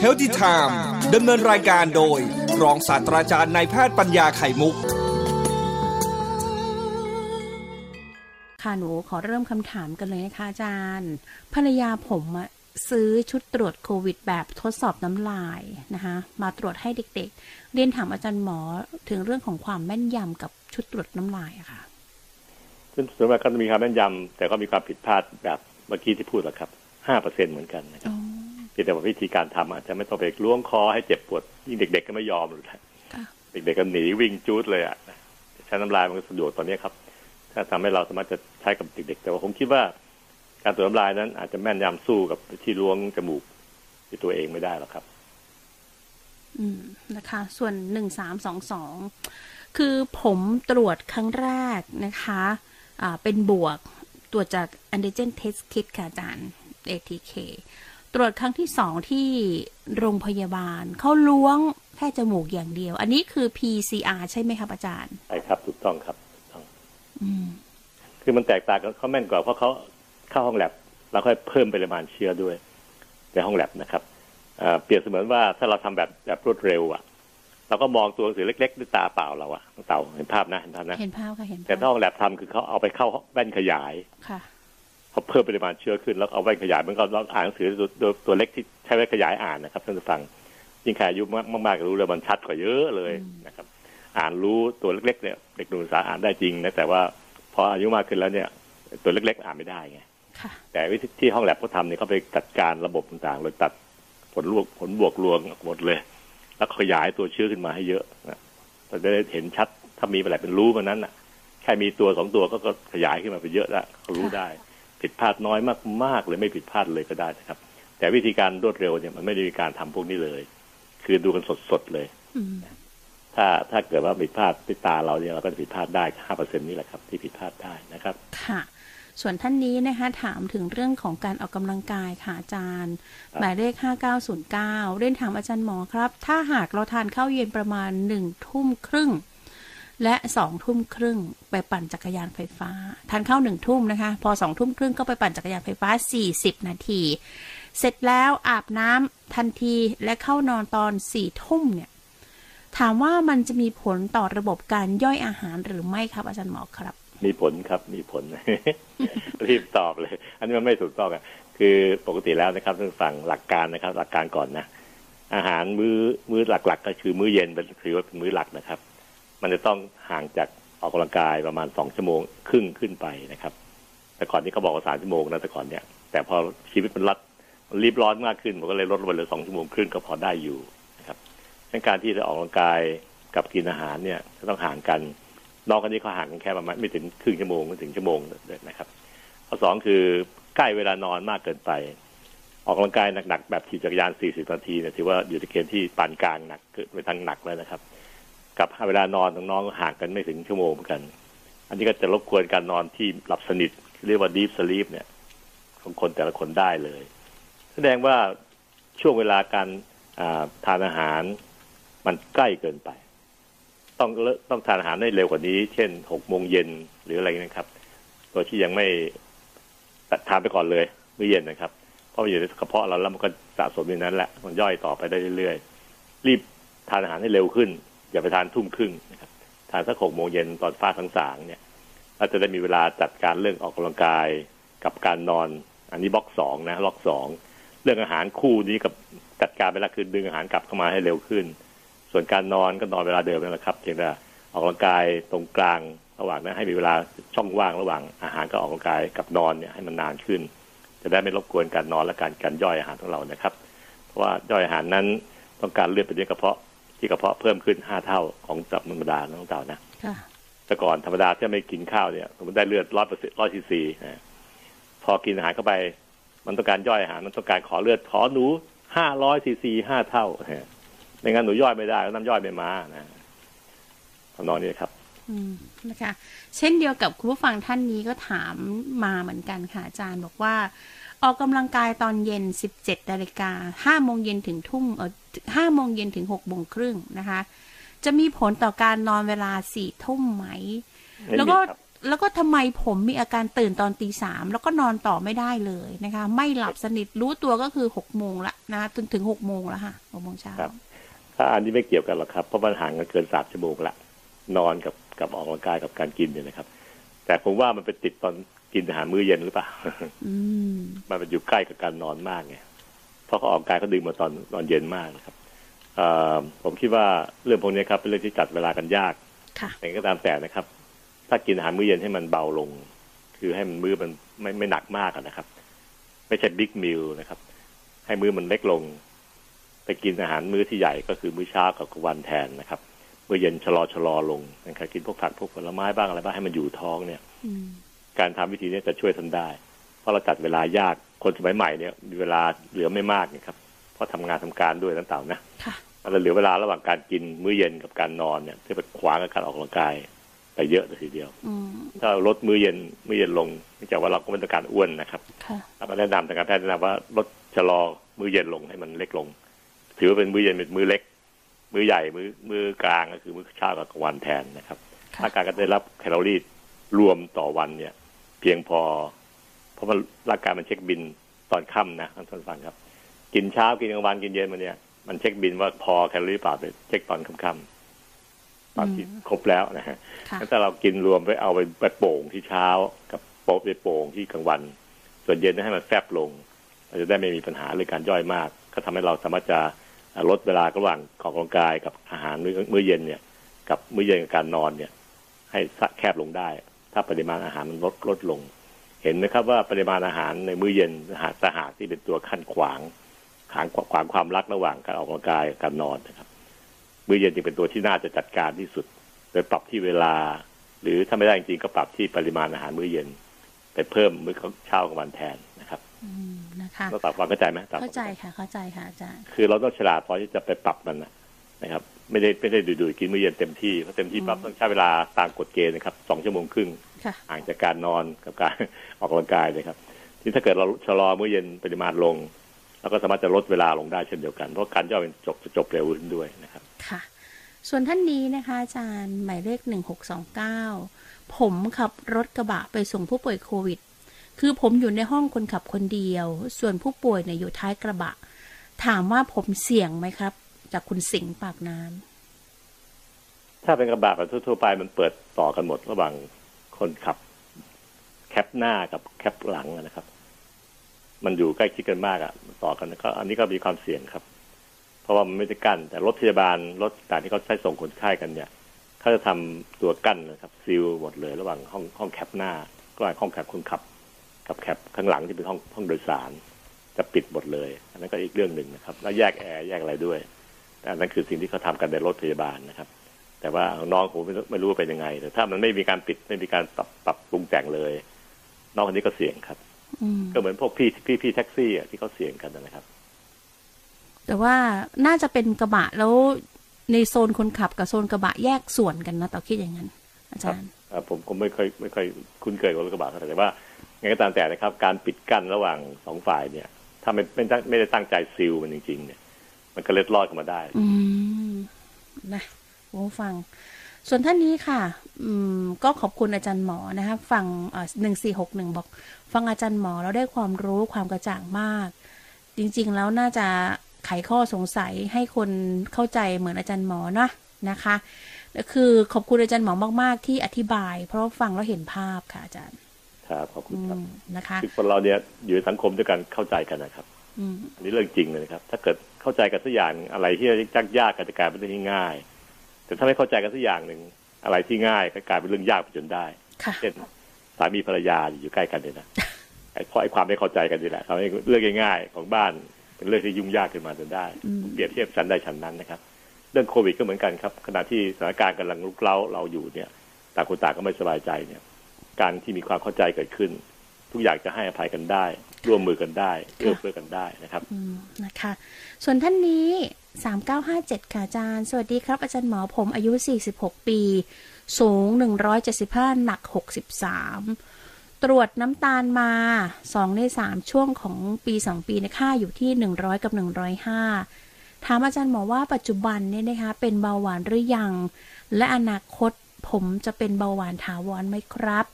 เฮลติไทม์ดำเนินรายการโดย รองศาสตราจารย์นายแพทย์ปัญญาไข่มุก ค่ะหนูขอเริ่มคำถามกันเลยนะคะอาจารย์ ภรรยาผมอะซื้อชุดตรวจโควิดแบบทดสอบน้ำลายนะคะมาตรวจให้เด็กๆ เรียนถามอาจารย์หมอถึงเรื่องของความแม่นยำกับชุดตรวจน้ำลายอะค่ะซึ่งส่วนมากก็จะมีความแม่นยำแต่ก็มีความผิดพลาดแบบเมื่อกี้ที่พูดแหละครับ ห้าเปอร์เซ็นเหมือนกันนะครับเพียงแต่ว่าวิธีการทำอาจจะไม่ต้องไปล้วงคอให้เจ็บปวดยิ่งเด็ก ๆ ก็ไม่ยอมเลยค่ะเด็กๆก็หนีวิ่งจูดเลยอะใช้น้ำลายมันก็สะดวกตอนนี้ครับ ถ้าทำให้เราสามารถจะใช้กับเด็กๆแต่ว่าผมคิดว่าการตรวจน้ำลายนั้น อาจจะแม่นยำสู้กับที่ล้วงจมูกที่ตัวเองไม่ได้หรอกครับ อืมนะคะ ส่วนหนึ่งสามสองสองคือผมตรวจครั้งแรกนะคะ อ่าเป็นบวกตรวจจาก antigen test kit ค่ะอาจารย์ ATK ตรวจครั้งที่สองที่โรงพยาบาล เขาล้วงแค่จมูกอย่างเดียว อันนี้คือ PCR ใช่ไหมครับอาจารย์ใช่ครับ ถูกต้องครับถูกต้องอืมคือมันแตกต่างกันเขาแม่นกว่าเพราะเขาเข้าห้องแลบแล้วค่อยเพิ่มปริมาณเชื้อด้วยในห้องแลบนะครับเอ่อเปรียบเสมือนว่าถ้าเราทำแบบแบบรวดเร็ว อะเราก็มองตัวหนังสือเล็กๆด้วยตาเปล่าเราอะเต่าเห็นภาพนะเห็นภาพนะเห็นภาพค่ะเห็นภาพแต่ถ้าห้องแลบทำคือเขาเอาไปเข้าแว่นขยายค่ะ เขาเพิ่มปริมาณเชื้อขึ้นแล้วเอาแว่นขยายมันก็เราอ่านหนังสือตัวตัวตัวเล็กที่ใช้แว่นขยายอ่านนะครับท่านผู้ฟังยิ่งใครอายุมากๆก็รู้เลยมันชัดกว่าเยอะเลยนะครับ อ่านรู้ตัวเล็กๆเนี่ยเด็กหนุ่มศึกษาอ่านได้จริงนะแต่ว่าพออายุมากขึ้นแล้วเนี่ย ตัวเล็กๆอ่านไม่ได้ไงค่ะแต่วิธีที่ห้องแลบเขาทำเนี่ยเขาไปจัดการระบบต่างๆเลยตัดผลลวกผลบวกลวงหมดเลย แล้วขยายตัวเชื้อขึ้นมาให้เยอะนะเราจะได้เห็นชัดถ้ามีอะไรเป็นรู้มันนั้นน่ะ แค่มีตัวสองตัวก็ก็ขยายขึ้นมาไปเยอะแล้วเขารู้ได้ ผิดพลาดน้อยมากๆเลยไม่ผิดพลาดเลยก็ได้นะครับ แต่วิธีการรวดเร็วเนี่ยมันไม่ได้มีการทำพวกนี้เลย คือดูกันสดๆเลยอืมถ้าถ้าเกิดว่าผิดพลาดที่ตาเราเนี่ยเราก็จะผิดพลาดได้ห้าเปอร์เซ็นนี่แหละครับ ที่ผิดพลาดได้นะครับ ค่ะ ส่วนท่านนี้นะคะ ถามถึงเรื่องของการออกกำลังกายค่ะอาจารย์ครับหมายเลข5909เรียนถามอาจารย์หมอครับ ถ้าหากเราทานข้าวเย็นประมาณหนึ่งทุ่มครึ่ง และสองทุ่มครึ่งไปปั่นจักรยานไฟฟ้า ทานข้าวหนึ่งทุ่มนะคะ พอสองทุ่มครึ่งก็ไปปั่นจักรยานไฟฟ้า 40 นาที เสร็จแล้วอาบน้ำทันทีและเข้านอนตอนสี่ทุ่มเนี่ย ถามว่ามันจะมีผลต่อระบบการย่อยอาหารหรือไม่ครับอาจารย์หมอครับ มีผลครับมีผล รีบตอบเลย อันนี้มันไม่ถูกต้องอะคือปกติแล้วนะครับท่านฟังหลักการนะครับ หลักการก่อนนะอาหารมื้อมื้อหลักๆ ก็คือมื้อเย็นเป็นถือว่าเป็นมื้อหลักนะครับ มันจะต้องห่างจากออกกำลังกายประมาณสองชั่วโมงครึ่งขึ้นไปนะครับ แต่ก่อนนี้เขาบอกว่าสามชั่วโมงนะแต่ก่อนเนี่ย แต่พอชีวิตมันรัดมันรีบร้อนมากขึ้นผมก็เลยลดลงไปเหลือสองชั่วโมงครึ่งก็พอได้อยู่นะครับดังการที่จะออกกำลังกายกับกินอาหารเนี่ยจะต้องห่างกัน นอกกันนี้เขาห่างกันแค่ประมาณไม่ถึงครึ่งชั่วโมงถึงชั่วโมงนะครับข้อสองคือใกล้เวลานอนมากเกินไป ออกกำลังกายหนักๆแบบขี่จักรยาน 40 นาทีเนี่ยถือว่าอยู่ในเกณฑ์ที่ปานกลางหนักเกินไปทางหนักแล้วนะครับ กับเวลานอนของน้องห่างกันไม่ถึงชั่วโมงเหมือนกัน อันนี้ก็จะรบกวนการนอนที่หลับสนิท เรียกว่า deep sleep เนี่ย ของคนแต่ละคนได้เลย แสดงว่าช่วงเวลาการาทานอาหารมันใกล้เกินไป ต้องเลิกต้องทานอาหารได้เร็วกว่านี้ เช่นหกโมงเย็นหรืออะไรนะครับ โดยที่ยังไม่ตัดทานไปก่อนเลยมื้อเย็นนะครับ เพราะมันอยู่ในกระเพาะเราแล้วมันก็สะสมอยู่นั้นแหละมันย่อยต่อไปได้เรื่อยๆรีบทานอาหารให้เร็วขึ้น อย่าไปทานทุ่มครึ่งนะครับทานสักหกโมงเย็นตอนฟ้าสางๆเนี่ยเราจะได้มีเวลาจัดการเรื่องออกกำลังกายกับการนอน อันนี้บล็อกสองนะล็อกสองเรื่องอาหารคู่นี้กับจัดการไปแล้วคือดึงอาหารกลับเข้ามาให้เร็วขึ้น ส่วนการนอนก็นอนเวลาเดิมนั่นแหละครับเพียงแต่ออกกำลังกายตรงกลางระหว่างนั้นให้มีเวลาช่องว่างระหว่างอาหารกับออกกำลังกายกับนอนเนี่ยให้มันนานขึ้น จะได้ไม่รบกวนการนอนและการการย่อยอาหารของเรานะครับ เพราะว่าย่อยอาหารนั้นต้องการเลือดไปเลี้ยงกระเพาะ ที่กระเพาะเพิ่มขึ้นห้าเท่าของจับธรรมดาน้องเต่านะค่ะแต่ก่อนธรรมดาที่ไม่กินข้าวเนี่ย มันได้เลือดร้อยเปอร์เซ็นต์ร้อยซีซีนะพอกินอาหารเข้าไป มันต้องการย่อยอาหารมันต้องการขอเลือดขอหนูห้าร้อยซีซีห้าเท่านะไม่งั้นหนูย่อยไม่ได้น้ำย่อยไม่มานะทำนองนี้ครับ อืมนะคะ เช่นเดียวกับคุณผู้ฟังท่านนี้ก็ถามมาเหมือนกันค่ะอาจารย์บอกว่า ออกกำลังกายตอนเย็น 17นาฬิกา5โมงเย็นถึงทุ่มเออ5โมงเย็นถึง6โมงครึ่งนะคะ จะมีผลต่อการนอนเวลา4ทุ่มไหมไม่แล้วมีก็ครับแล้วก็ทำไมผมมีอาการตื่นตอนตีสามแล้วก็นอนต่อไม่ได้เลยนะคะ ไม่หลับสนิทรู้ตัวก็คือหกโมงละนะจนถึงหกโมงแล้วค่ะหกโมงเช้าครับถ้าอันนี้ไม่เกี่ยวกันหรอกครับเพราะมันห่างกันเกินสามชั่วโมงละนอนกับกับออกกำลังกายกับการกินเนี่ยนะครับ แต่ผมว่ามันไปติดตอน กินอาหารมื้อเย็นหรือเปล่าอืมมันเป็นอยู่ใกล้กับการนอนมากไงเพราะเขาออกกำลังกายก็ดึงมาตอนนอนเย็นมากนะครับเอ่อผมคิดว่าเรื่องพวกนี้ครับเป็นเรื่องที่จัดเวลากันยากค่ะแต่ก็ตามแต่นะครับ ถ้ากินอาหารมื้อเย็นให้มันเบาลง คือให้มันมื้อมันไม่ไม่หนักมากอะนะครับ ไม่ใช่บิ๊กมิลนะครับ ให้มื้อมันเล็กลง ไปกินอาหารมื้อที่ใหญ่ก็คือมื้อเช้ากับกลางวันแทนนะครับมื้อเย็นชะลอชะลอลงนะครับกินพวกผักพวกผลไม้บ้างอะไรบ้างให้มันอยู่ท้องเนี่ยอืม การทำวิธีนี้จะช่วยท่านได้ เพราะเราจัดเวลายากคนสมัยใหม่เนี่ยมีเวลาเหลือไม่มากนะครับ เพราะทำงานทำการด้วยนั่นเต่านะค่ะเราเหลือเวลาระหว่างการกินมื้อเย็นกับการนอนเนี่ยที่ไปขวางกับการออกกำลังกายไปเยอะเลยทีเดียวอืมถ้าเราลดมื้อเย็นมื้อเย็นลงเนื่องจากว่าเราก็ไม่ต้องการอ้วนนะครับค่ะเราก็แนะนำทางการแพทย์แนะนำว่าลดชะลอมื้อเย็นลงให้มันเล็กลง ถือว่าเป็นมื้อเย็นเป็นมื้อเล็ก มื้อใหญ่มื้อมื้อกลางก็คือมื้อเช้ากับกลางวันแทนนะครับค่ะร่างกายก็ได้รับแคลอรี่รวมต่อวันเนี่ย เพียงพอ เพราะมันร่างกายมันเช็คบิลตอนค่ำนะท่านฟังครับ กินเช้ากินกลางวันกินเย็นมาเนี่ยมันเช็คบิลว่าพอแคลอรี่เปล่าไปเช็คตอนค่ำๆตอนที่ครบแล้วนะฮะค่ะถ้าเรากินรวมไปเอาไปไปโป่งที่เช้า กับโป๊ะไปโป่งที่กลางวัน ส่วนเย็นให้มันแฟบลงเราจะได้ไม่มีปัญหาเรื่องการย่อยมาก ก็ทำให้เราสามารถจะลดเวลาระหว่างออกกำลังกายกับอาหารมื้อมื้อเย็นเนี่ย กับมื้อเย็นกับการนอนเนี่ย ให้แคบลงได้ ถ้าปริมาณอาหารมันลดลดลง เห็นไหมครับว่าปริมาณอาหารในมื้อเย็นอาหารสหากที่เป็นตัวขั้นขวางขวางขวางความรักระหว่างการออกกำลังกายกับการนอนนะครับ มื้อเย็นจึงเป็นตัวที่น่าจะจัดการที่สุด โดยปรับที่เวลา หรือถ้าไม่ได้จริงๆก็ปรับที่ปริมาณอาหารมื้อเย็นไปเพิ่มมื้อเช้ากลางวันแทนนะครับอืมนะคะเราปรับความเข้าใจไหมปรับเข้าใจค่ะ เข้าใจค่ะอาจารย์คือเราต้องฉลาดพอที่จะไปปรับมันนะนะครับ ไม่ได้ไม่ได้ดูๆกินมื้อเย็นเต็มที่เพราะเต็มที่ปั๊บต้องใช้เวลาตามกฎเกณฑ์นะครับสองชั่วโมงครึ่งค่ะห่างจากการนอนกับการออกกำลังกายนะครับที่ถ้าเกิดเราชะลอมื้อเย็นปริมาณลง แล้วก็สามารถจะลดเวลาลงได้เช่นเดียวกัน เพราะการย่อยเป็นจบจะจบเร็วขึ้นด้วยนะครับค่ะ ส่วนท่านนี้นะคะอาจารย์หมายเลขหนึ่งหกสองเก้าผมขับรถกระบะไปส่งผู้ป่วยโควิด คือผมอยู่ในห้องคนขับคนเดียว ส่วนผู้ป่วยเนี่ยอยู่ท้ายกระบะ ถามว่าผมเสี่ยงไหมครับ จากคุณสิงห์ปากน้ำถ้าเป็นกระบะแบบทั่วๆไปมันเปิดต่อกันหมดระหว่างคนขับ แคปหน้ากับแคปหลังนะครับ มันอยู่ใกล้ชิดกันมากอะต่อกันก็ อันนี้ก็มีความเสี่ยงครับ เพราะว่ามันไม่ได้กั้น แต่รถพยาบาลรถต่างที่เขาใช้ส่งคนไข้กันเนี่ยเขาจะทำตัวกั้นนะครับซีลหมดเลย ระหว่างห้องห้องแคปหน้าก็ห้องแคปคนขับ กับแคปข้างหลังที่เป็นห้องห้องโดยสารจะปิดหมดเลย อันนั้นก็อีกเรื่องหนึ่งนะครับ แล้วแยกแอร์แยกอะไรด้วย อันนั้นคือสิ่งที่เขาทำกันในรถพยาบาลนะครับ แต่ว่าน้องผมไม่รู้ไม่รู้ว่าเป็นยังไง แต่ถ้ามันไม่มีการปิดไม่มีการปรับปรับปรุงแต่งเลย น้องคนนี้ก็เสี่ยงครับอืมก็เหมือนพวกพี่พี่พี่แท็กซี่อะที่เขาเสี่ยงกันนะครับ แต่ว่าน่าจะเป็นกระบะแล้วในโซนคนขับกับโซนกระบะแยกส่วนกันนะต่อคิดอย่างนั้น อาจารย์อ่าผมผมไม่ค่อยไม่ค่อยคุ้นเคยกับรถกระบะเท่าไหร่แต่ว่าไงก็ตามแต่นะครับ การปิดกั้นระหว่างสองฝ่ายเนี่ย ถ้าไม่ไม่ตั้งไม่ได้ตั้งใจซิลมันจริง ๆ เนี่ย มันก็เล็ดลอดเข้ามาได้ อืมนะโอ้ฟัง ส่วนท่านนี้ค่ะ อืม ก็ขอบคุณอาจารย์หมอนะคะฟังหนึ่งสี่หกหนึ่งบอก ฟังอาจารย์หมอแล้วได้ความรู้ความกระจ่างมาก จริง ๆ แล้วน่าจะไขข้อสงสัยให้คนเข้าใจเหมือนอาจารย์หมอนะนะคะคือขอบคุณอาจารย์หมอมาก ๆ ที่อธิบาย เพราะฟังแล้วเห็นภาพค่ะ อาจารย์ ครับขอบคุณอืครับมนะคะคือคนเราเนี่ยอยู่ในสังคมด้วยกันเข้าใจกันนะครับอืมอันนี้เรื่องจริงเลยนะครับ ถ้าเกิด เข้าใจกันสักอย่างอะไรที่ยากยากๆก็จะกลายเป็นเรื่องที่ง่าย แต่ถ้าไม่เข้าใจกันสักอย่างหนึ่งอะไรที่ง่ายก็กลายเป็นเรื่องยากไปจนได้ค่ะเช่นสามีภรรยาอยู่ใกล้กันเนี่ยนะไอ้เพราะไอ้ความไม่เข้าใจกันนี่แหละทำให้เรื่องง่ายๆของบ้านเป็นเรื่องที่ยุ่งยากขึ้นมาจนได้อืมเปรียบเทียบชั้นได้ชั้นนั้นนะครับ เรื่องโควิดก็เหมือนกันครับ ขณะที่สถานการณ์กำลังลุกเล้าเราอยู่เนี่ย ต่างคนต่างก็ไม่สบายใจเนี่ย การที่มีความเข้าใจเกิดขึ้น ทุกอย่างจะให้อภัยกันได้ ร่วมมือกันได้เอื้อเฟื้อกันได้นะครับอืมนะคะ ส่วนท่านนี้3957ค่ะอาจารย์ สวัสดีครับอาจารย์หมอผมอายุ46ปี สูง175หนัก63ตรวจน้ำตาลมา2ใน3ช่วงของปี2ปีในค่าอยู่ที่100กับ105ถามอาจารย์หมอว่าปัจจุบันเนี่ยนะคะ เป็นเบาหวานหรือยัง และอนาคตผมจะเป็นเบาหวานถาวรไหมครับ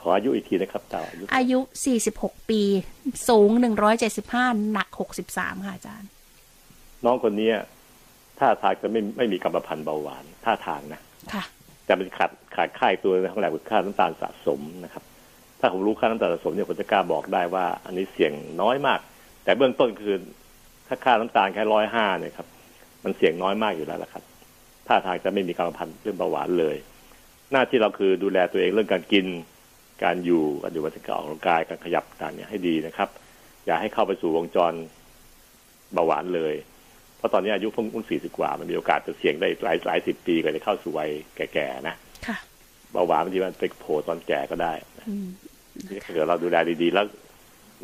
ขออายุอีกทีนะครับเต่าอายุ อายุ 46 ปี สูง 175 หนัก 63 ค่ะอาจารย์ น้องคนเนี้ยท่าทางจะไม่ไม่มีกรรมพันธุ์เบาหวานท่าทางนะค่ะ แต่มันขาดขาดค่ายตัวในของแหลกคือค่าน้ำตาลสะสมนะครับ ถ้าผมรู้ค่าน้ำตาลสะสมเนี่ยผมจะกล้าบอกได้ว่า อันนี้เสี่ยงน้อยมาก แต่เบื้องต้นคือถ้าค่าน้ำตาลแค่ร้อยห้าเนี่ยครับ มันเสี่ยงน้อยมากอยู่แล้วละครับท่าทางจะไม่มีกรรมพันธุ์เรื่องเบาหวานเลย หน้าที่เราคือดูแลตัวเองเรื่องการกิน การอยู่การอยู่วัฒนการออกกำลังกายการขยับต่างเนี่ยให้ดีนะครับ อย่าให้เข้าไปสู่วงจรเบาหวานเลย เพราะตอนนี้อายุเพิ่งสี่สิบกว่า มันมีโอกาสจะเสี่ยงได้หลายหลายสิบปีก็จะเข้าสู่วัยแก่ๆนะค่ะเบาหวานบางทีมันไปโผล่ตอนแก่ก็ได้นะอืมนี่ถ้าเกิดเราดูแลดีๆ แล้ว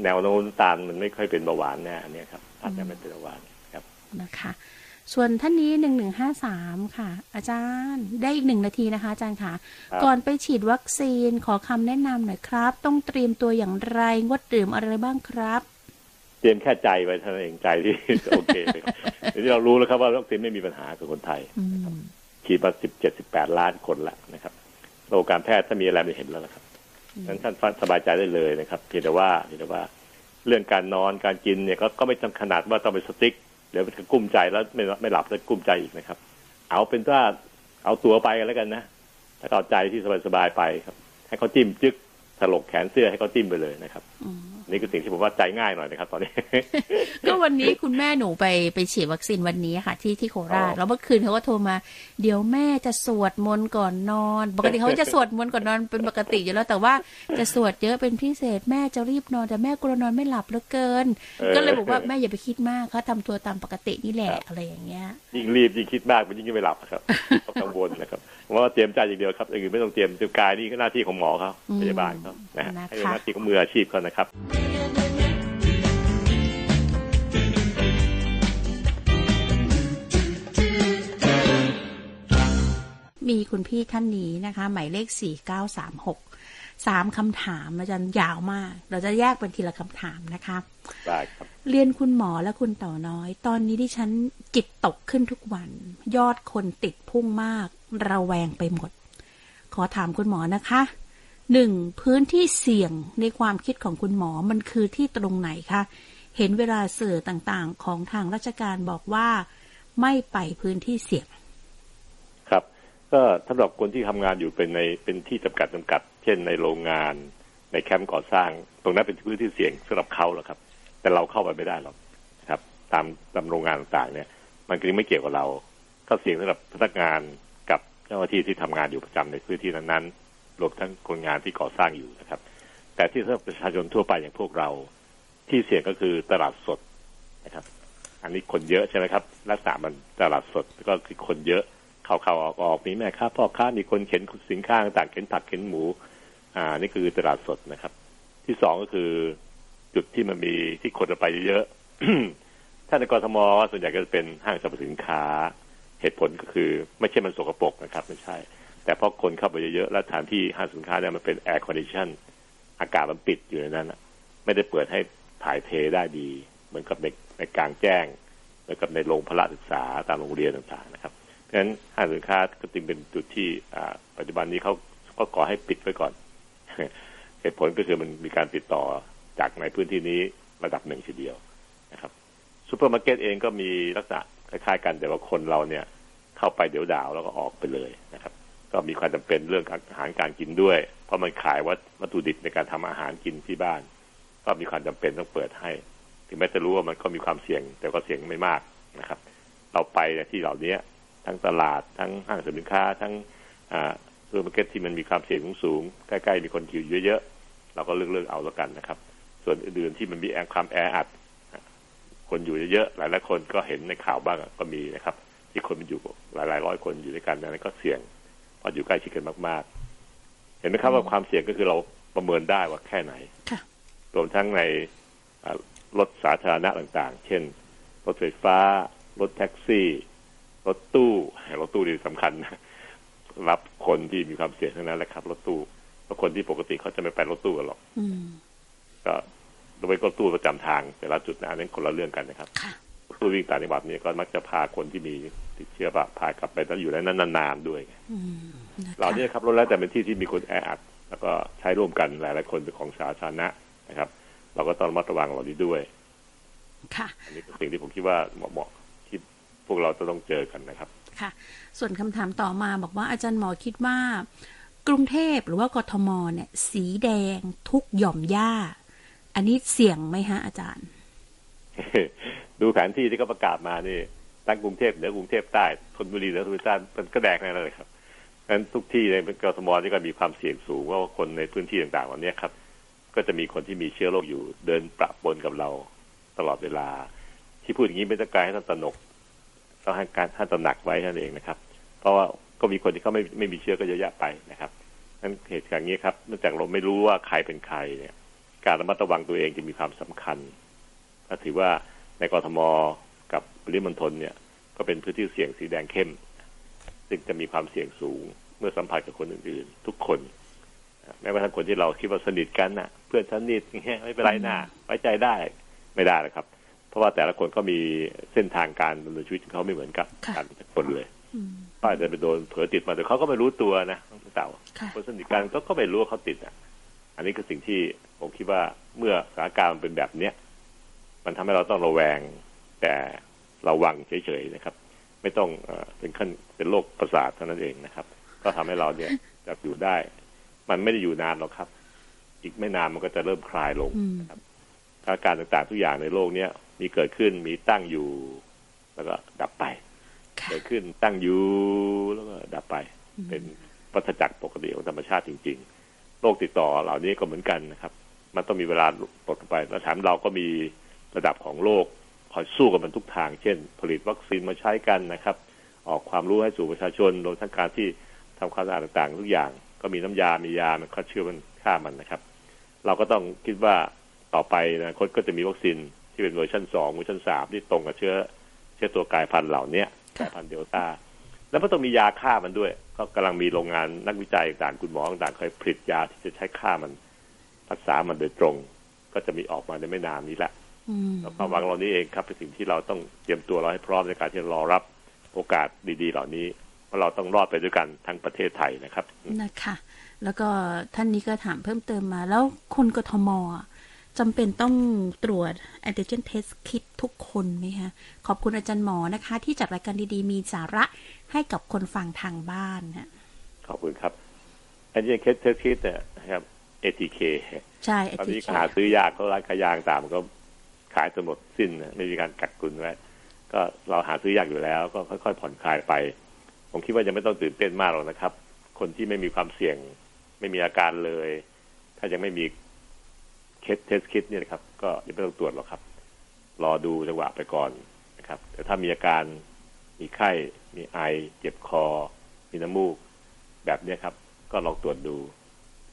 แนวโน้มน้ำตาลมันไม่ค่อยเป็นเบาหวานแน่อันเนี้ยครับอาจจะไม่เป็นเบาหวานครับนะคะ ส่วนท่านนี้1153ค่ะ อาจารย์ได้อีกหนึ่งนาทีนะคะ อาจารย์ค่ะครับก่อนไปฉีดวัคซีนขอคำแนะนำหน่อยครับ ต้องเตรียมตัวอย่างไรงดดื่มอะไรบ้างครับ เตรียมแค่ใจไว้เท่านั้นเองใจที่โอเคเลยครับทีนี้เรารู้แล้วครับว่าวัคซีนไม่มีปัญหากับคนไทยอืมฉีดมาสิบเจ็ดสิบแปดล้านคนละนะครับโลกการแพทย์ถ้ามีอะไรไม่เห็นแล้วนะครับนั้นท่านสบายใจได้เลยนะครับเพียงแต่ว่าเพียงแต่ว่า เรื่องการนอนการกินเนี่ยก็ก็ไม่จำขนาดว่าต้องไปสติ๊ก เดี๋ยวจะกุ้มใจแล้วไม่ไม่หลับจะกุ้มใจอีกนะครับ เอาเป็นว่าเอาตัวไปกันแล้วกันนะถ้าเอาใจที่สบายๆไปครับ ให้เขาจิ้มจึ๊กถลกแขนเสื้อให้เขาจิ้มไปเลยนะครับอื นี่คือสิ่งที่ผมว่าใจง่ายหน่อยนะครับ ตอนนี้ ก็วันนี้คุณแม่หนูไปไปฉีดวัคซีนวันนี้ค่ะ ที่ที่โคราชอ๋อแล้วเมื่อคืนเขาก็โทรมา เดี๋ยวแม่จะสวดมนต์ก่อนนอน ปกติเขาจะสวดมนต์ก่อนนอนเป็นปกติอยู่แล้วแต่ว่าจะสวดเยอะเป็นพิเศษ แม่จะรีบนอน แต่แม่กลัวนอนไม่หลับเหลือเกิน ก็เลยบอกว่าแม่อย่าไปคิดมากเขาทำตัวตามปกตินี่แหละอะไรอย่างเงี้ยยิ่งรีบยิ่งคิดมากมันยิ่งไม่หลับครับต้องกังวลนะครับผมว่าเตรียมใจอย่างเดียวครับอย่างอื่นไม่ต้องเตรียมเตรียมกายนี่ก็หน้าที่ของหมอเขาอืมพยาบาลเขานะฮะนะคะให้เป็นหน้าที่ของมืออาชีพเขานะครับมีคุณพี่ท่านนี้นะคะ หมายเลขสี่เก้า สามหกสามคำถามอาจารย์ยาวมาก เราจะแยกเป็นทีละคำถามนะคะได้ครับเรียนคุณหมอและคุณต่อน้อย ตอนนี้ที่ฉันจิตตกขึ้นทุกวัน ยอดคนติดพุ่งมาก ระแวงไปหมด ขอถามคุณหมอนะคะหนึ่งพื้นที่เสี่ยงในความคิดของคุณหมอมันคือที่ตรงไหนคะเห็นเวลาสื่อต่างๆ ของทางราชการบอกว่า ไม่ไปพื้นที่เสี่ยงครับ ก็สำหรับคนที่ทำงานอยู่เป็นในเป็นที่จำกัดจำกัด เช่นในโรงงานในแคมป์ก่อสร้าง ตรงนั้นเป็นพื้นที่เสี่ยงสำหรับเขาแหละครับ แต่เราเข้าไปไม่ได้หรอกนะครับ ตามตามโรงงานต่างๆเนี่ย มันก็ไม่เกี่ยวกับเราก็เสี่ยงสำหรับพนักงานกับเจ้าหน้าที่ที่ทำงานอยู่ประจำในพื้นที่นั้นๆรวมทั้งคนงานที่ก่อสร้างอยู่นะครับ แต่ที่สำหรับประชาชนทั่วไปอย่างพวกเรา ที่เสี่ยงก็คือตลาดสดนะครับ อันนี้คนเยอะใช่ไหมครับลักษณะมันตลาดสดก็คือคนเยอะ เข้าเข้าออกออกมีแม่ค้าพ่อค้ามีคนเข็นสินค้าต่างเข็นผักเข็นหมู อ่า นี่คือตลาดสดนะครับ ที่สองก็คือจุดที่มันมีที่คนไปเยอะๆถ้าในกทมส่วนใหญ่ก็จะเป็นห้างสรรพสินค้า เหตุผลก็คือ ไม่ใช่มันสกปรกนะครับ ไม่ใช่ แต่เพราะคนเข้าไปเยอะๆแล้วสถานที่ห้างสินค้าเนี่ยมันเป็น air condition อากาศมันปิดอยู่ในนั้นไม่ได้เปิดให้ถ่ายเทได้ดี เหมือนกับในในกลางแจ้งเหมือนกับในโรงพละศึกษาตามโรงเรียนต่างๆนะครับ ฉะนั้นห้างสินค้าก็จึงเป็นจุดที่ปัจจุบันนี้เขาก็ขอให้ปิดไว้ก่อน เหตุผลก็คือมันมีการติดต่อจากในพื้นที่นี้ระดับหนึ่งทีเดียวนะครับซูเปอร์มาร์เก็ตเองก็มีลักษณะคล้ายๆกันแต่ว่าคนเราเนี่ย เข้าไปเดี๋ยวเดียวแล้วก็ออกไปเลยนะครับ ก็มีความจำเป็นเรื่องอาหารการกินด้วย เพราะมันขายวัตวัตถุดิบในการทำอาหารกินที่บ้าน ก็มีความจำเป็นต้องเปิดให้ ถึงแม้จะรู้ว่ามันก็มีความเสี่ยง แต่ก็เสี่ยงไม่มากนะครับ เราไปที่เหล่านี้ ทั้งตลาดทั้งห้างสรรพสินค้า ทั้งอ่าซูเปอร์มาร์เก็ตที่มันมีความเสี่ยงสูงๆใกล้ๆมีคนอยู่เยอะๆเราก็เลือกๆเอาแล้วกันนะครับ ส่วนอื่นๆที่มันมีแอความแออัดคนอยู่เยอะๆหลายๆคนก็เห็นในข่าวบ้างก็มีนะครับ ที่คนมันอยู่หลายๆร้อยคนอยู่ด้วยกันนั้นก็เสี่ยงเพราะอยู่ใกล้ชิดกันมากๆ เห็นไหมครับว่าความเสี่ยงก็คือเราประเมินได้ว่าแค่ไหนค่ะรวมทั้งในอ่ารถสาธารณะต่างๆ เช่น รถไฟฟ้า รถแท็กซี่ รถตู้รถตู้นี่สำคัญนะรับคนที่มีความเสี่ยงทั้งนั้นแหละครับรถตู้เพราะคนที่ปกติเขาจะไม่ไปรถตู้กันหรอกอืมก็โดยรถตู้ประจำทางแต่ละจุดนะอันนั้นคนละเรื่องกันนะครับค่ะสู้วิ่งต่างจังหวัดเนี่ยก็มักจะพาคนที่มีติดเชื้อแบบพากลับไปแล้วอยู่ในนั้นนานๆด้วยอืมนะคะเราเนี่ยครับรถแล้วแต่เป็นที่ที่มีคนแออัดแล้วก็ใช้ร่วมกันหลายๆคนเป็นของสาธารณะนะครับ เราก็ต้องระมัดระวังเหล่านี้ด้วย ค่ะอันนี้เป็นสิ่งที่ผมคิดว่าเหมาะๆที่ พวกเราจะต้องเจอกันนะครับ ค่ะ ส่วนคำถามต่อมาบอกว่าอาจารย์หมอคิดว่า กรุงเทพหรือว่ากทมเนี่ย สีแดงทุกหย่อมหญ้า อันนี้เสี่ยงไหมฮะอาจารย์ ดูแผนที่ที่เขาประกาศมานี่ตั้งกรุงเทพเหนือกรุงเทพใต้ธนบุรีเหนือธนบุรีใต้เป็นก็แดงแน่เลยครับงั้นทุกที่ในกรทมนี่ก็มีความเสี่ยงสูงว่าคนในพื้นที่ต่างๆเหล่านี้ครับ ก็จะมีคนที่มีเชื้อโรคอยู่เดินประปนกับเราตลอดเวลา ที่พูดอย่างนี้ไม่ต้องการให้ท่านตระหนก ต้องให้การท่านตระหนักไว้นั่นเองนะครับ เพราะว่าก็มีคนที่เขาไม่ไม่มีเชื้อก็เยอะแยะไปนะครับนั้นเหตุการณ์นี้ครับเนื่องจากเราไม่รู้ว่าใครเป็นใครเนี่ย การระมัดระวังตัวเองจะมีความสำคัญก็ถือว่าในกรทมกับปริมณฑลเนี่ย ก็เป็นพื้นที่เสี่ยงสีแดงเข้ม ซึ่งจะมีความเสี่ยงสูงเมื่อสัมผัสกับคนอื่นๆ ทุกคนแม้ว่าทั้งคนที่เราคิดว่าสนิทกันน่ะ เพื่อนสนิทเงี้ยไม่เป็นไรนะไว้ใจได้ไม่ได้นะครับ เพราะว่าแต่ละคนก็มีเส้นทางการดำเนินชีวิตของเขาไม่เหมือนกับค่ะกันทุกคนเลยอืมก็อาจจะไปโดนเผลอติดมาแต่เขาก็ไม่รู้ตัวนะเต่าค่ะคนสนิทกันก็ก็ไม่รู้ว่าเขาติดอะ อันนี้คือสิ่งที่ผมคิดว่าเมื่อสถานการณ์มันเป็นแบบเนี้ยมันทำให้เราต้องระแวง แต่ระวังเฉยๆนะครับ ไม่ต้องเอ่อเป็นขั้นเป็นโรคประสาทเท่านั้นเองนะครับ ก็ทำให้เราเนี่ยจะอยู่ได้ มันไม่ได้อยู่นานหรอกครับ อีกไม่นานมันก็จะเริ่มคลายลงอืมนะครับอาการต่างๆทุกอย่างในโลกเนี้ย มีเกิดขึ้นมีตั้งอยู่ แล้วก็ดับไปค่ะเกิดขึ้นตั้งอยู่แล้วก็ดับไป เป็นวัฏจักรปกติของธรรมชาติจริง ๆโรคติดต่อเหล่านี้ก็เหมือนกันนะครับ มันต้องมีเวลาปลดไปแล้วแถมเราก็มีระดับของโลกคอยสู้กับมันทุกทาง เช่น ผลิตวัคซีนมาใช้กันนะครับ ออกความรู้ให้สู่ประชาชนรวมทั้งการที่ทำความสะอาดต่างๆ ทุกอย่าง ก็มีน้ำยา มียา มันฆ่าเชื้อมันฆ่ามันนะครับ เราก็ต้องคิดว่าต่อไปในะคนก็จะมีวัคซีน ที่เป็นเวอร์ชันสองเวอร์ชันสามที่ตรงกับเชื้อ เชื้อตัวกลายพันธุ์เหล่าเนี้ยกลายพันธุ์เดลต้า แล้วก็ต้องมียาฆ่ามันด้วย ก็กำลังมีโรงงานนักวิจัยต่างๆคุณหมอต่างๆเคยผลิตยาที่จะใช้ฆ่ามัน รักษามันโดยตรง ก็จะมีออกมาในไม่นานนี้แหละอืมแล้วความหวังเรานี้เองครับเป็นสิ่งที่เราต้องเตรียมตัวเราให้พร้อมในการที่จะรอรับโอกาสดี ๆ เหล่านี้เพราะเราต้องรอดไปด้วยกันทั้งประเทศไทยนะครับนะคะแล้วก็ท่านนี้ก็ถามเพิ่มเติมมา แล้วคนกทมอะ จำเป็นต้องตรวจ antigen test kit ทุกคนไหมคะ ขอบคุณอาจารย์หมอนะคะ ที่จัดรายการดีๆ มีสาระให้กับคนฟังทางบ้านฮะขอบคุณครับอันนี้เคส test kit เนี่ยนะครับ ATK ใช่ตอนนี้ ATK หาซื้อยากเขาร้านขายยาต่างมันก็ขายจนหมดสิ้นนะไม่มีการกักตุนไว้ก็เราหาซื้อยากอยู่แล้ว ก็ค่อยๆผ่อนคลายไป ผมคิดว่ายังไม่ต้องตื่นเต้นมากหรอกนะครับ คนที่ไม่มีความเสี่ยง ไม่มีอาการเลย ถ้ายังไม่มี เคส test kit เนี่ยนะครับ ก็ยังไม่ต้องตรวจหรอกครับ รอดูจังหวะไปก่อนนะครับ แต่ถ้ามีอาการมีไข้ มีไอ เจ็บคอ มีน้ำมูก แบบเนี้ยครับ ก็ลองตรวจดู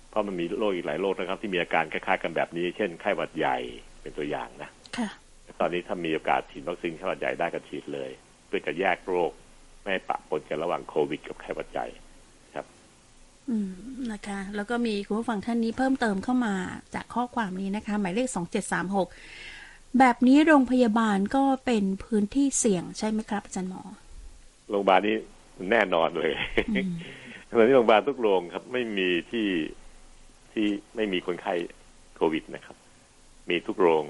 เพราะมันมีโรคอีกหลายโรคนะครับ ที่มีอาการคล้ายๆกันแบบนี้ เช่นไข้หวัดใหญ่เป็นตัวอย่างนะค่ะตอนนี้ถ้ามีโอกาสฉีดวัคซีนไข้หวัดใหญ่ได้ก็ฉีดเลย เพื่อจะแยกโรค ไม่ให้ปะปนกันระหว่างโควิด กับไข้หวัดใหญ่อืม นะคะ แล้วก็มีคุณผู้ฟังท่านนี้เพิ่มเติมเข้ามาจากข้อความนี้นะคะ หมายเลขสองเจ็ดสามหกแบบนี้โรงพยาบาลก็เป็นพื้นที่เสี่ยงใช่ไหมครับอาจารย์หมอ โรงพยาบาลนี้แน่นอนเลยอืมตอนนี้โรงพยาบาลทุกโรงครับ ไม่มีที่ที่ไม่มีคนไข้โควิดนะครับ มีทุกโรง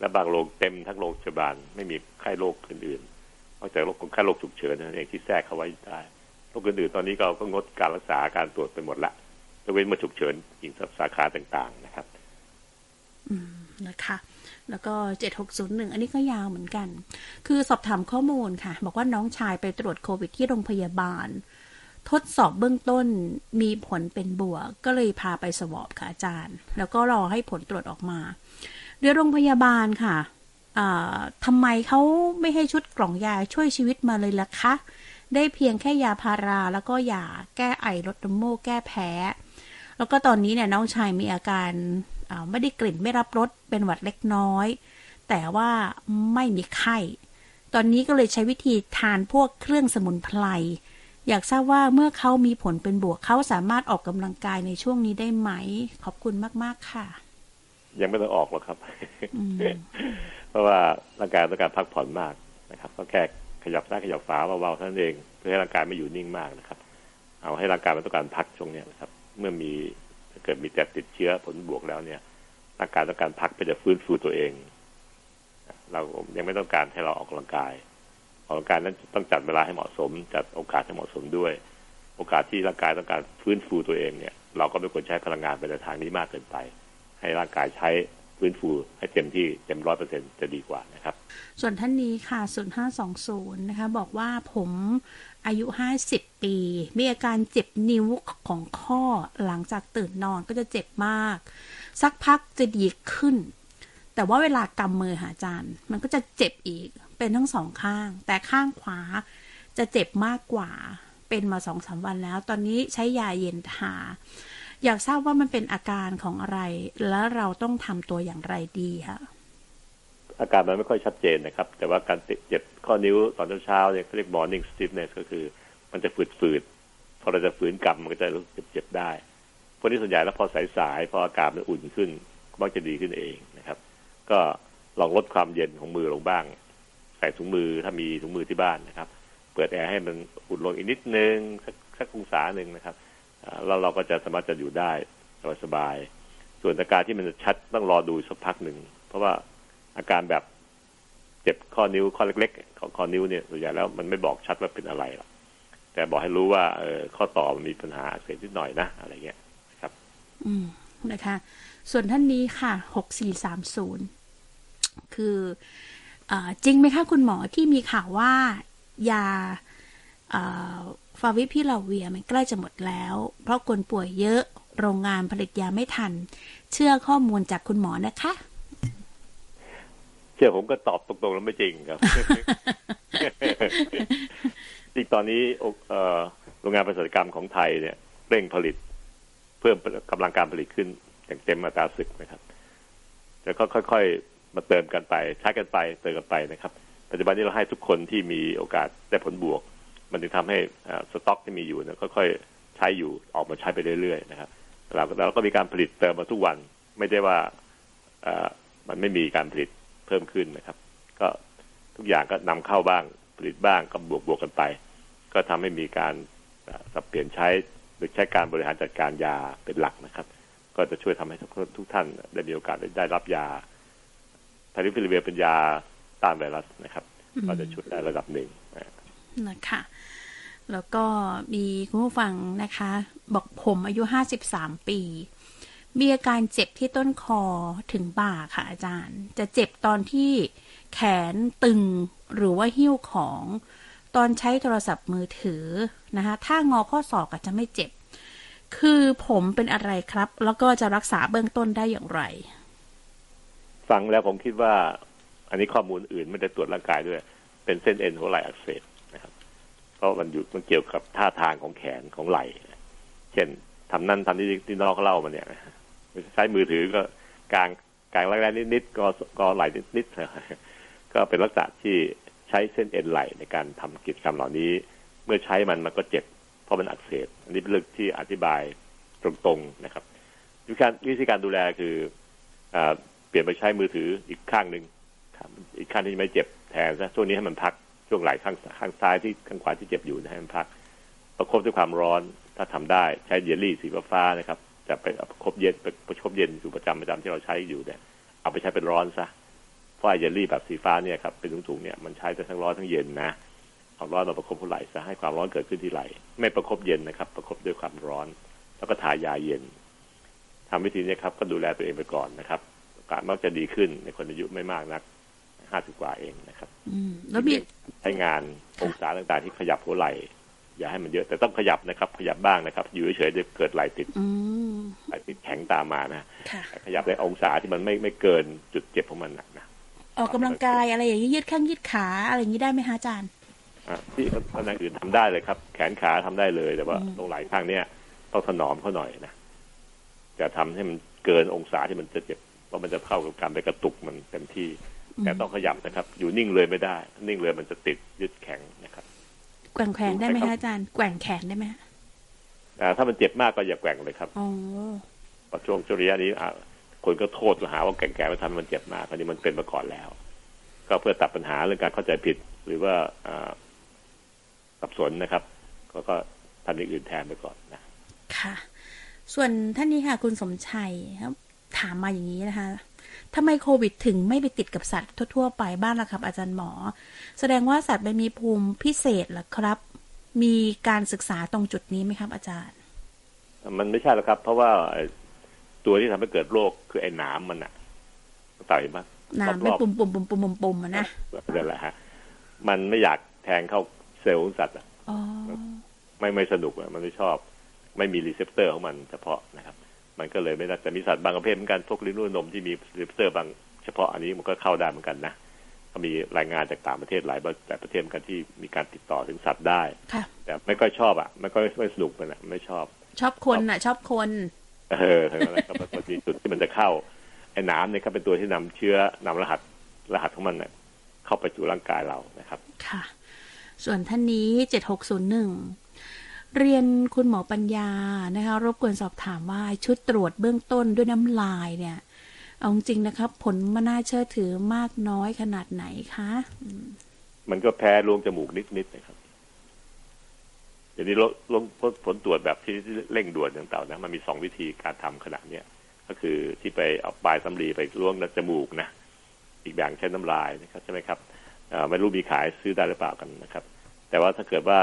และบางโรงเต็มทั้งโรงพยาบาล ไม่มีไข้โรคอื่นๆนอกจากโรคคนไข้โรคฉุกเฉินนั่นเองที่แทรกเข้าไว้ได้ โรคอื่นๆตอนนี้เราก็งดการรักษาการตรวจไปหมดละยกเว้นมาฉุกเฉินอีกสาขาต่างๆนะครับอืมนะคะแล้วก็ 7601 อันนี้ก็ยาวเหมือนกัน คือสอบถามข้อมูลค่ะ บอกว่าน้องชายไปตรวจโควิดที่โรงพยาบาล ทดสอบเบื้องต้นมีผลเป็นบวก ก็เลยพาไปสวอปค่ะอาจารย์ แล้วก็รอให้ผลตรวจออกมาเดี๋ยวโรงพยาบาลค่ะทำไมเขาไม่ให้ชุดกล่องยาช่วยชีวิตมาเลยล่ะคะ ได้เพียงแค่ยาพาราแล้วก็ยาแก้ไอลดน้ำมูกแก้แพ้ แล้วก็ตอนนี้เนี่ยน้องชายมีอาการอ่าไม่ได้กลิ่นไม่รับรสเป็นหวัดเล็กน้อย แต่ว่าไม่มีไข้ ตอนนี้ก็เลยใช้วิธีทานพวกเครื่องสมุนไพรอยากทราบว่าเมื่อเขามีผลเป็นบวกเขาสามารถออกกำลังกายในช่วงนี้ได้ไหม ขอบคุณมาก ๆ ค่ะ ยังไม่ต้องออกหรอกครับอืมเพราะว่าร่างกายต้องการพักผ่อนมากนนะครับ ก็แค่ ขยับซ้ายขยับขวาเบาๆท่านเอง เพื่อให้ร่างกายไม่อยู่นิ่งมากนะครับ เอาให้ร่างกายมันต้องการพักช่วงนี้นะครับ เมื่อมีเกิดมีแต่ติดเชื้อผลบวกแล้วเนี่ยร่างกายต้องการพักเพื่อจะฟื้นฟูตัวเอง เรายังไม่ต้องการให้เราออกกำลังกาย ออกกำลังกายนั้นต้องจัดเวลาให้เหมาะสม จัดโอกาสให้เหมาะสมด้วย โอกาสที่ร่างกายต้องการฟื้นฟูตัวเองเนี่ย เราก็ไม่ควรใช้พลังงานไปในทางนี้มากเกินไป ให้ร่างกายใช้ ฟื้นฟูให้เต็มที่เต็มร้อยเปอร์เซ็นจะดีกว่านะครับ ส่วนท่านนี้ค่ะ 0520 นะคะ บอกว่าผมอายุ 50 ปี มีอาการเจ็บนิ้วของข้อหลังจากตื่นนอนก็จะเจ็บมาก สักพักจะดีขึ้น แต่ว่าเวลากำมือหาอาจารย์มันก็จะเจ็บอีก เป็นทั้งสองข้าง แต่ข้างขวาจะเจ็บมากกว่า เป็นมาสองสามวันแล้ว ตอนนี้ใช้ยาเย็นทา อยากทราบว่ามันเป็นอาการของอะไร แล้วเราต้องทำตัวอย่างไรดีคะอาการมันไม่ค่อยชัดเจนนะครับ แต่ว่าการเจ็บข้อนิ้วตอนเช้าๆเนี่ยเขาเรียก morning stiffness ก็คือ มันจะฝืดๆพอเราจะฝืนกำมันก็จะรู้สึกเจ็บได้พวกนี้ส่วนใหญ่แล้วพอสายๆพออากาศมันอุ่นขึ้นก็มักจะดีขึ้นเองนะครับ ก็ลองลดความเย็นของมือลงบ้าง ใส่ถุงมือถ้ามีถุงมือที่บ้านนะครับ เปิดแอร์ให้มันอุ่นลงอีกนิดนึงสักสักองศาหนึ่งนะครับ แล้วเราก็จะสามารถจะอยู่ได้สบาย ส่วนอาการที่มันจะชัดต้องรอดูสักพักหนึ่ง เพราะว่าอาการแบบเจ็บข้อนิ้วข้อเล็กๆของข้อนิ้วเนี่ยส่วนใหญ่แล้วมันไม่บอกชัดว่าเป็นอะไรหรอกแต่บอกให้รู้ว่าเออข้อต่อมันมีปัญหาเสบนิดหน่อยนะอะไรเงี้ยครับ อืมนะคะ ส่วนท่านนี้ค่ะหกสี่สามศูนย์คืออจริงไหมคะคุณหมอที่มีข่าวว่ายา ฟาวิพิลาเวียมันใกล้จะหมดแล้ว เพราะคนป่วยเยอะโรงงานผลิตยาไม่ทัน เชื่อข้อมูลจากคุณหมอนะคะ เชื่อผมก็ตอบตรงๆแล้วไม่จริงครับจริงตอนนี้โรงงานผลิตกรรมของไทยเนี่ยเร่งผลิต เพิ่มกำลังการผลิตขึ้นอย่างเต็มอัตราศึกนะครับแต่ก็ค่อยๆมาเติมกันไปใช้กันไปเติมกันไปนะครับ ปัจจุบันนี้เราให้ทุกคนที่มีโอกาสได้ผลบวก มันจึงทำให้สต็อกที่มีอยู่เนี่ยค่อยๆใช้อยู่ออกมาใช้ไปเรื่อยๆนะครับเราเราก็มีการผลิตเติมมาทุกวัน ไม่ได้ว่ามันไม่มีการผลิตเพิ่มขึ้นนะครับ ก็ทุกอย่างก็นำเข้าบ้างผลิตบ้างก็บวกบวกกันไป ก็ทำให้มีการสับเปลี่ยนใช้หรือใช้การบริหารจัดการยาเป็นหลักนะครับ ก็จะช่วยทำให้ทุกทุกท่านได้มีโอกาสได้รับยาฟาวิพิราเวียร์เป็นยาต้านไวรัสนะครับ ก็จะช่วยได้ระดับหนึ่งนะคะ แล้วก็มีคุณผู้ฟังนะคะ บอกผมอายุห้าสิบสามปี มีอาการเจ็บที่ต้นคอถึงบ่าค่ะอาจารย์ จะเจ็บตอนที่แขนตึงหรือว่าหิ้วของ ตอนใช้โทรศัพท์มือถือนะคะถ้างอข้อศอกอาจจะไม่เจ็บ คือผมเป็นอะไรครับ แล้วก็จะรักษาเบื้องต้นได้อย่างไร ฟังแล้วผมคิดว่า อันนี้ข้อมูลอื่นไม่ได้ตรวจร่างกายด้วย เป็นเส้นเอ็นหัวไหล่อักเสบ รับเพราะมันอยู่มันเกี่ยวกับท่าทางของแขนของไหล่เช่นทำนั่นทำนี่ที่นอกเขาเล่ามาเนี่ยใช้มือถือก็กลางกลางแรงๆนิดๆก็ก็ไหลนิดๆก็เป็นลักษณะที่ใช้เส้นเอ็นไหลในการทำกิจกรรมเหล่านี้ เมื่อใช้มันมันก็เจ็บเพราะมันอักเสบอันนี้เป็นเรื่องที่อธิบายตรงๆนะครับ วิธีการวิธีการดูแลคืออเปลี่ยนไปใช้มือถืออีกข้างหนึ่งอีกข้างที่ไม่เจ็บแทนซะช่วงนี้ให้มันพัก ช่วงไหล่ข้างข้างซ้ายที่ข้างขวาที่เจ็บอยู่ให้มันพัก ประคบด้วยความร้อนถ้าทำได้ใช้เยลลี่สีฟ้านะครับจะไปประคบเย็นไปประคบเย็นอยู่ประจำประจำที่เราใช้อยู่เนี่ยเอาไปใช้เป็นร้อนซะเพราะไอเยลลี่แบบสีฟ้าเนี่ยครับเป็นถุงๆเนี่ยมันใช้ได้ทั้งร้อนทั้งเย็นนะเอาร้อนมาประคบหัวไหล่ซะให้ความร้อนเกิดขึ้นที่ไหล่ไม่ประคบเย็นนะครับ ประคบด้วยความร้อน แล้วก็ทายาเย็นทำวิธีนี้ครับก็ดูแลตัวเองไปก่อนนะครับอาการมักจะดีขึ้นในคนอายุไม่มากนัก ห้าสิบกว่าเองนะครับแล้วมีใช้งานองศาต่างๆที่ขยับหัวไหล่อย่าให้มันเยอะแต่ต้องขยับนะครับ ขยับบ้างนะครับ อยู่เฉยๆจะเกิดไหลติดไหลติดแข็งตามมานะขยับในองศาที่มันไม่ไม่เกินจุดเจ็บของมันนะออกกำลังกายอะไรอย่างนี้ยืดข้างยืดขาอะไรอย่างนี้ได้ไหมฮะอาจารย์ที่คนอื่นทำได้เลยครับ แขนขาทำได้เลยแต่ว่า ตรงไหล่ข้างเนี้ยต้องถนอมเขาหน่อยนะจะทำให้มันเกินองศาที่มันจะเจ็บเพราะมันจะเข้ากับการไปกระตุกมันเต็มที่ แต่ต้องขยับนะครับ อยู่นิ่งเลยไม่ได้ นิ่งเลยมันจะติดยึดแข็งนะครับแกว่งแขนได้ไหมคะอาจารย์แกว่งแขนได้ไหมอ่าถ้ามันเจ็บมากก็อย่าแกว่งเลยครับอ๋อช่วงจุริยะนี้คนก็โทษหาว่าแกว่งแขนไปทำมันเจ็บมากคราวนี้มันเป็นมาก่อนแล้ว ก็เพื่อตัดปัญหาเรื่องการเข้าใจผิด หรือว่าสับสนนะครับ ก็ก็ทำอย่างอื่นแทนไปก่อนนะ ค่ะ ส่วนท่านนี้ค่ะ คุณสมชัยครับ ถามมาอย่างนี้นะคะ ทำไมโควิดถึงไม่ไปติดกับสัตว์ทั่วๆ ไปบ้านล่ะครับ อาจารย์หมอ แสดงว่าสัตว์มันมีภูมิพิเศษหรอครับ มีการศึกษาตรงจุดนี้ไหมครับ อาจารย์ มันไม่ใช่หรอกครับ เพราะว่าตัวที่ทำให้เกิดโรคคือไอ้หนามมันอะต่อยมั้ยน้ำไม่ปุ่มปุ่มปุ่มปุ่มปุ่มมันนะนั่นแหละฮะ มันไม่อยากแทงเข้าเซลล์สัตว์อะไม่ไม่สนุกอะมันไม่ชอบ ไม่มี receptor ของมันเฉพาะนะครับ มันก็เลยไม่ได้แต่มีสัตว์บางประเภทเหมือนกันพวกเลี้ยงลูกด้วยนมที่มี receptor บางเฉพาะอันนี้มันก็เข้าได้เหมือนกันนะก็มีรายงานจากต่างประเทศหลายแต่ประเทศเหมือนกันที่มีการติดต่อถึงสัตว์ได้แต่ไม่ค่อยชอบอะไม่ค่อยไม่สนุกมันอะไม่ชอบ ชอบคนอะ ชอบคนเออทั้งนั้นครับมันมีจุดที่มันจะเข้าไอ้น้ำเนี่ยครับเป็นตัวที่นำเชื้อนำรหัสรหัสของมันเนี่ยเข้าไปสู่ร่างกายเรานะครับ ค่ะ ส่วนท่านนี้เจ็ดหกศูนย์หนึ่ง เรียนคุณหมอปัญญานะคะรบกวนสอบถามว่าชุดตรวจเบื้องต้นด้วยน้ำลายเนี่ยเอาจริงนะครับ ผลมันน่าเชื่อถือมากน้อยขนาดไหนคะมันก็แพ้ลวงจมูกนิดๆนะครับเดี๋ยวนี้ลงผลตรวจแบบที่เร่งด่วนต่างๆนะมันมีสองวิธีการทำขนาดเนี้ยก็คือที่ไปเอาปลายสำลีไปล่วงจมูกนะอีกอย่างใช้น้ำลายนะครับใช่ไหมครับไม่รู้มีขายซื้อได้หรือเปล่ากันนะครับ แต่ว่าถ้าเกิดว่า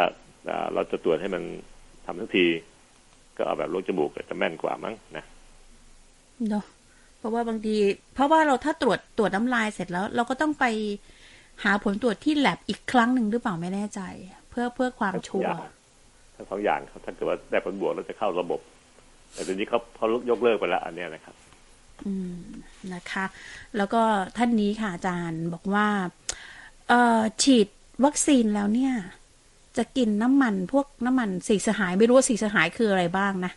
เราจะตรวจให้มันทำทั้งที ก็เอาแบบล่วงจมูกจะแม่นกว่ามั้งนะเนาะเพราะว่าบางที เพราะว่าเราถ้าตรวจตรวจน้ำลายเสร็จแล้ว เราก็ต้องไปหาผลตรวจที่แลบอีกครั้งหนึ่งหรือเปล่าไม่แน่ใจ เพื่อเพื่อความชัวร์ทั้งสองอย่างครับถ้าเกิดว่าได้ผลบวกแล้วจะเข้าระบบ แต่ตอนนี้เขาเขายกเลิกไปแล้วอันนี้นะครับ อืมนะคะ แล้วก็ท่านนี้ค่ะอาจารย์บอกว่า เอ่อฉีดวัคซีนแล้วเนี่ย จะกินน้ำมันพวกน้ำมันสีสหายไม่รู้ว่าสีสหายคืออะไรบ้างนะ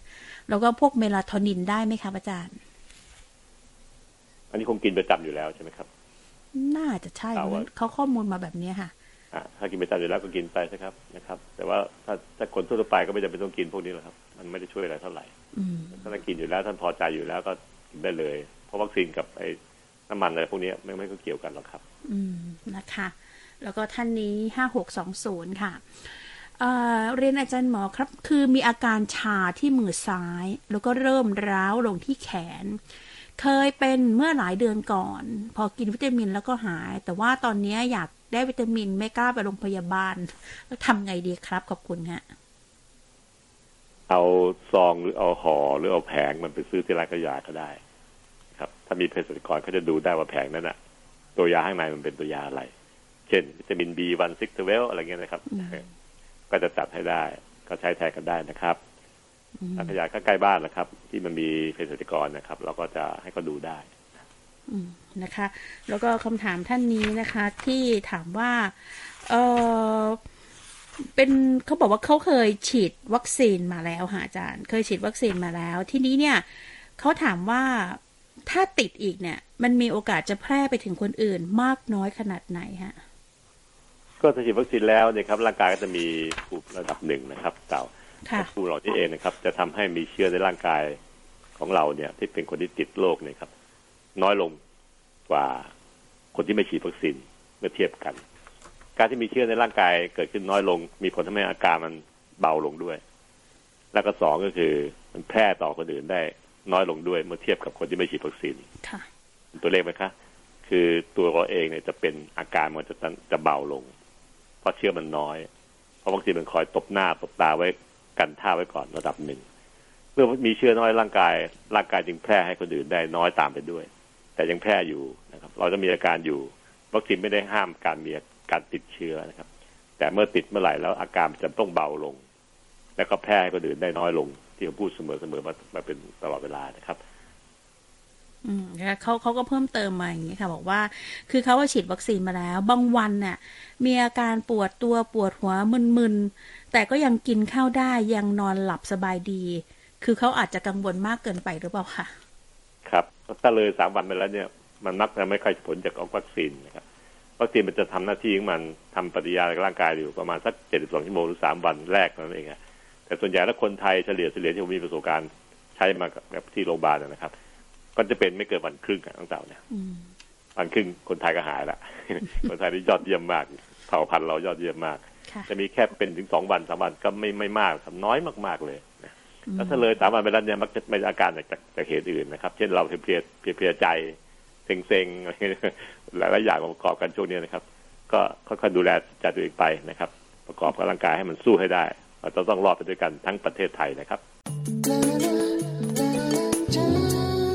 แล้วก็พวกเมลาโทนินได้ไหมครับอาจารย์ อันนี้คงกินประจำอยู่แล้วใช่ไหมครับ น่าจะใช่เขาข้อมูลมาแบบนี้ค่ะถ้ากินประจำอยู่แล้วก็กินไปนะครับนะครับ แต่ว่าถ้าถ้าคนทั่วไปก็ไม่จำเป็นต้องกินพวกนี้หรอกครับ มันไม่ได้ช่วยอะไรเท่าไหร่ถ้าท่านกินอยู่แล้วท่านพอใจอยู่แล้วก็กินได้เลย เพราะวัคซีนกับไอ้น้ำมันอะไรพวกนี้ไม่ไม่ก็เกี่ยวกันหรอกครับ อืมนะคะ แล้วก็ท่านนี้ห้าหกสองศูนย์ค่ะเเรียนอาจารย์หมอครับ คือมีอาการชาที่มือซ้าย แล้วก็เริ่มร้าวลงที่แขน เคยเป็นเมื่อหลายเดือนก่อน พอกินวิตามินแล้วก็หาย แต่ว่าตอนนี้อยากได้วิตามินไม่กล้าไปโรงพยาบาลแล้วทำไงดีครับ ขอบคุณฮะเอาซองหรือเอาห่อหรือเอาแผงมันไปซื้อที่ร้านขายยาก็ได้ ครับ ถ้ามีเภสัชกรเขาจะดูได้ว่าแผงนั้นอะตัวยาข้างในมันเป็นตัวยาอะไร เช่นวิตามิน B one six twelve อะไรเงี้ยนะครับ ก็จะจัดให้ได้ ก็ใช้แทนกันได้นะครับร้านขายยาก็ใกล้บ้านนะครับ ที่มันมีเภสัชกรนะครับ เราก็จะให้เขาดูได้นะคะ แล้วก็คำถามท่านนี้นะคะ ที่ถามว่า เออเป็นเขาบอกว่าเขาเคยฉีดวัคซีนมาแล้วค่ะอาจารย์ เคยฉีดวัคซีนมาแล้ว ทีนี้เนี่ยเขาถามว่าถ้าติดอีกเนี่ย มันมีโอกาสจะแพร่ไปถึงคนอื่นมากน้อยขนาดไหนฮะ ก็ถ้าฉีดวัคซีนแล้วเนี่ยครับร่างกายก็จะมีภูมิระดับหนึ่งนะครับเต่าภูมิเหล่านี้เองนะครับ จะทำให้มีเชื้อในร่างกายของเราเนี่ย ที่เป็นคนที่ติดโรคเนี่ยครับ น้อยลงกว่าคนที่ไม่ฉีดวัคซีนเมื่อเทียบกัน การที่มีเชื้อในร่างกายเกิดขึ้นน้อยลง มีผลทำให้อาการมันเบาลงด้วย แล้วก็สองก็คือมันแพร่ต่อคนอื่นได้น้อยลงด้วยเมื่อเทียบกับคนที่ไม่ฉีดวัคซีนตัวเลขไหมคะ คือตัวเราเองเนี่ยจะเป็นอาการมันจะจะเบาลง เพราะเชื้อมันน้อย เพราะวัคซีนมันคอยตบหน้าตบตาไว้กันท่าไว้ก่อนระดับหนึ่ง เมื่อมีเชื้อน้อยร่างกาย ร่างกายจึงแพร่ให้คนอื่นได้น้อยตามไปด้วย แต่ยังแพร่อยู่นะครับ เราจะมีอาการอยู่ วัคซีนไม่ได้ห้ามการมีการติดเชื้อนะครับ แต่เมื่อติดเมื่อไหร่แล้วอาการจะต้องเบาลง แล้วก็แพร่ก็อื่นได้น้อยลงที่ผมพูดเสมอเสมอมามาเป็นตลอดเวลานะครับ อืมเขาเขาก็เพิ่มเติมมาอย่างนี้ค่ะ บอกว่า คือเขาว่าฉีดวัคซีนมาแล้ว บางวันเนี่ยมีอาการปวดตัวปวดหัวมึนๆ แต่ก็ยังกินข้าวได้ยังนอนหลับสบายดี คือเขาอาจจะกังวลมากเกินไปหรือเปล่าคะครับถ้าเลยสามวันไปแล้วเนี่ย มันมักจะไม่ค่อยผลจากวัคซีนนะครับวัคซีนมันจะทำหน้าที่ของมันทำปฏิกิริยาในร่างกายอยู่ประมาณสักเจ็ดสิบสองชั่วโมงหรือสามวันแรกนั่นเองแต่ส่วนใหญ่แล้วคนไทยเฉลี่ยเฉลี่ยที่ผมมีประสบการณ์ใช้มาแบบที่โรงพยาบาลนะครับ ก็จะเป็นไม่เกินวันครึ่งตั้งแต่เนี่ยวันครึ่งคนไทยก็หายละคนไทยนี่ยอดเยี่ยมมากเผ่าพันธุ์เรายอดเยี่ยมมากค่ะจะมีแค่เป็นถึงสองวันสามวันก็ไม่ไม่มากครับน้อยมาก ๆเลยนะอืมแล้วถ้าเลยสามวันไปแล้วเนี่ยมักจะไม่อาการจากจากจากเหตุอื่นนะครับ เช่นเราเพลียเพลียเพลียใจเซ็งเซ็งๆอะไรหลายหลายๆอย่างมาประกอบกันช่วงนี้นะครับ ก็ค่อยๆดูแลใจตัวเองไปนะครับ ประกอบกับร่างกายให้มันสู้ให้ได้เราจะต้องรอดไปด้วยกันทั้งประเทศไทยนะครับ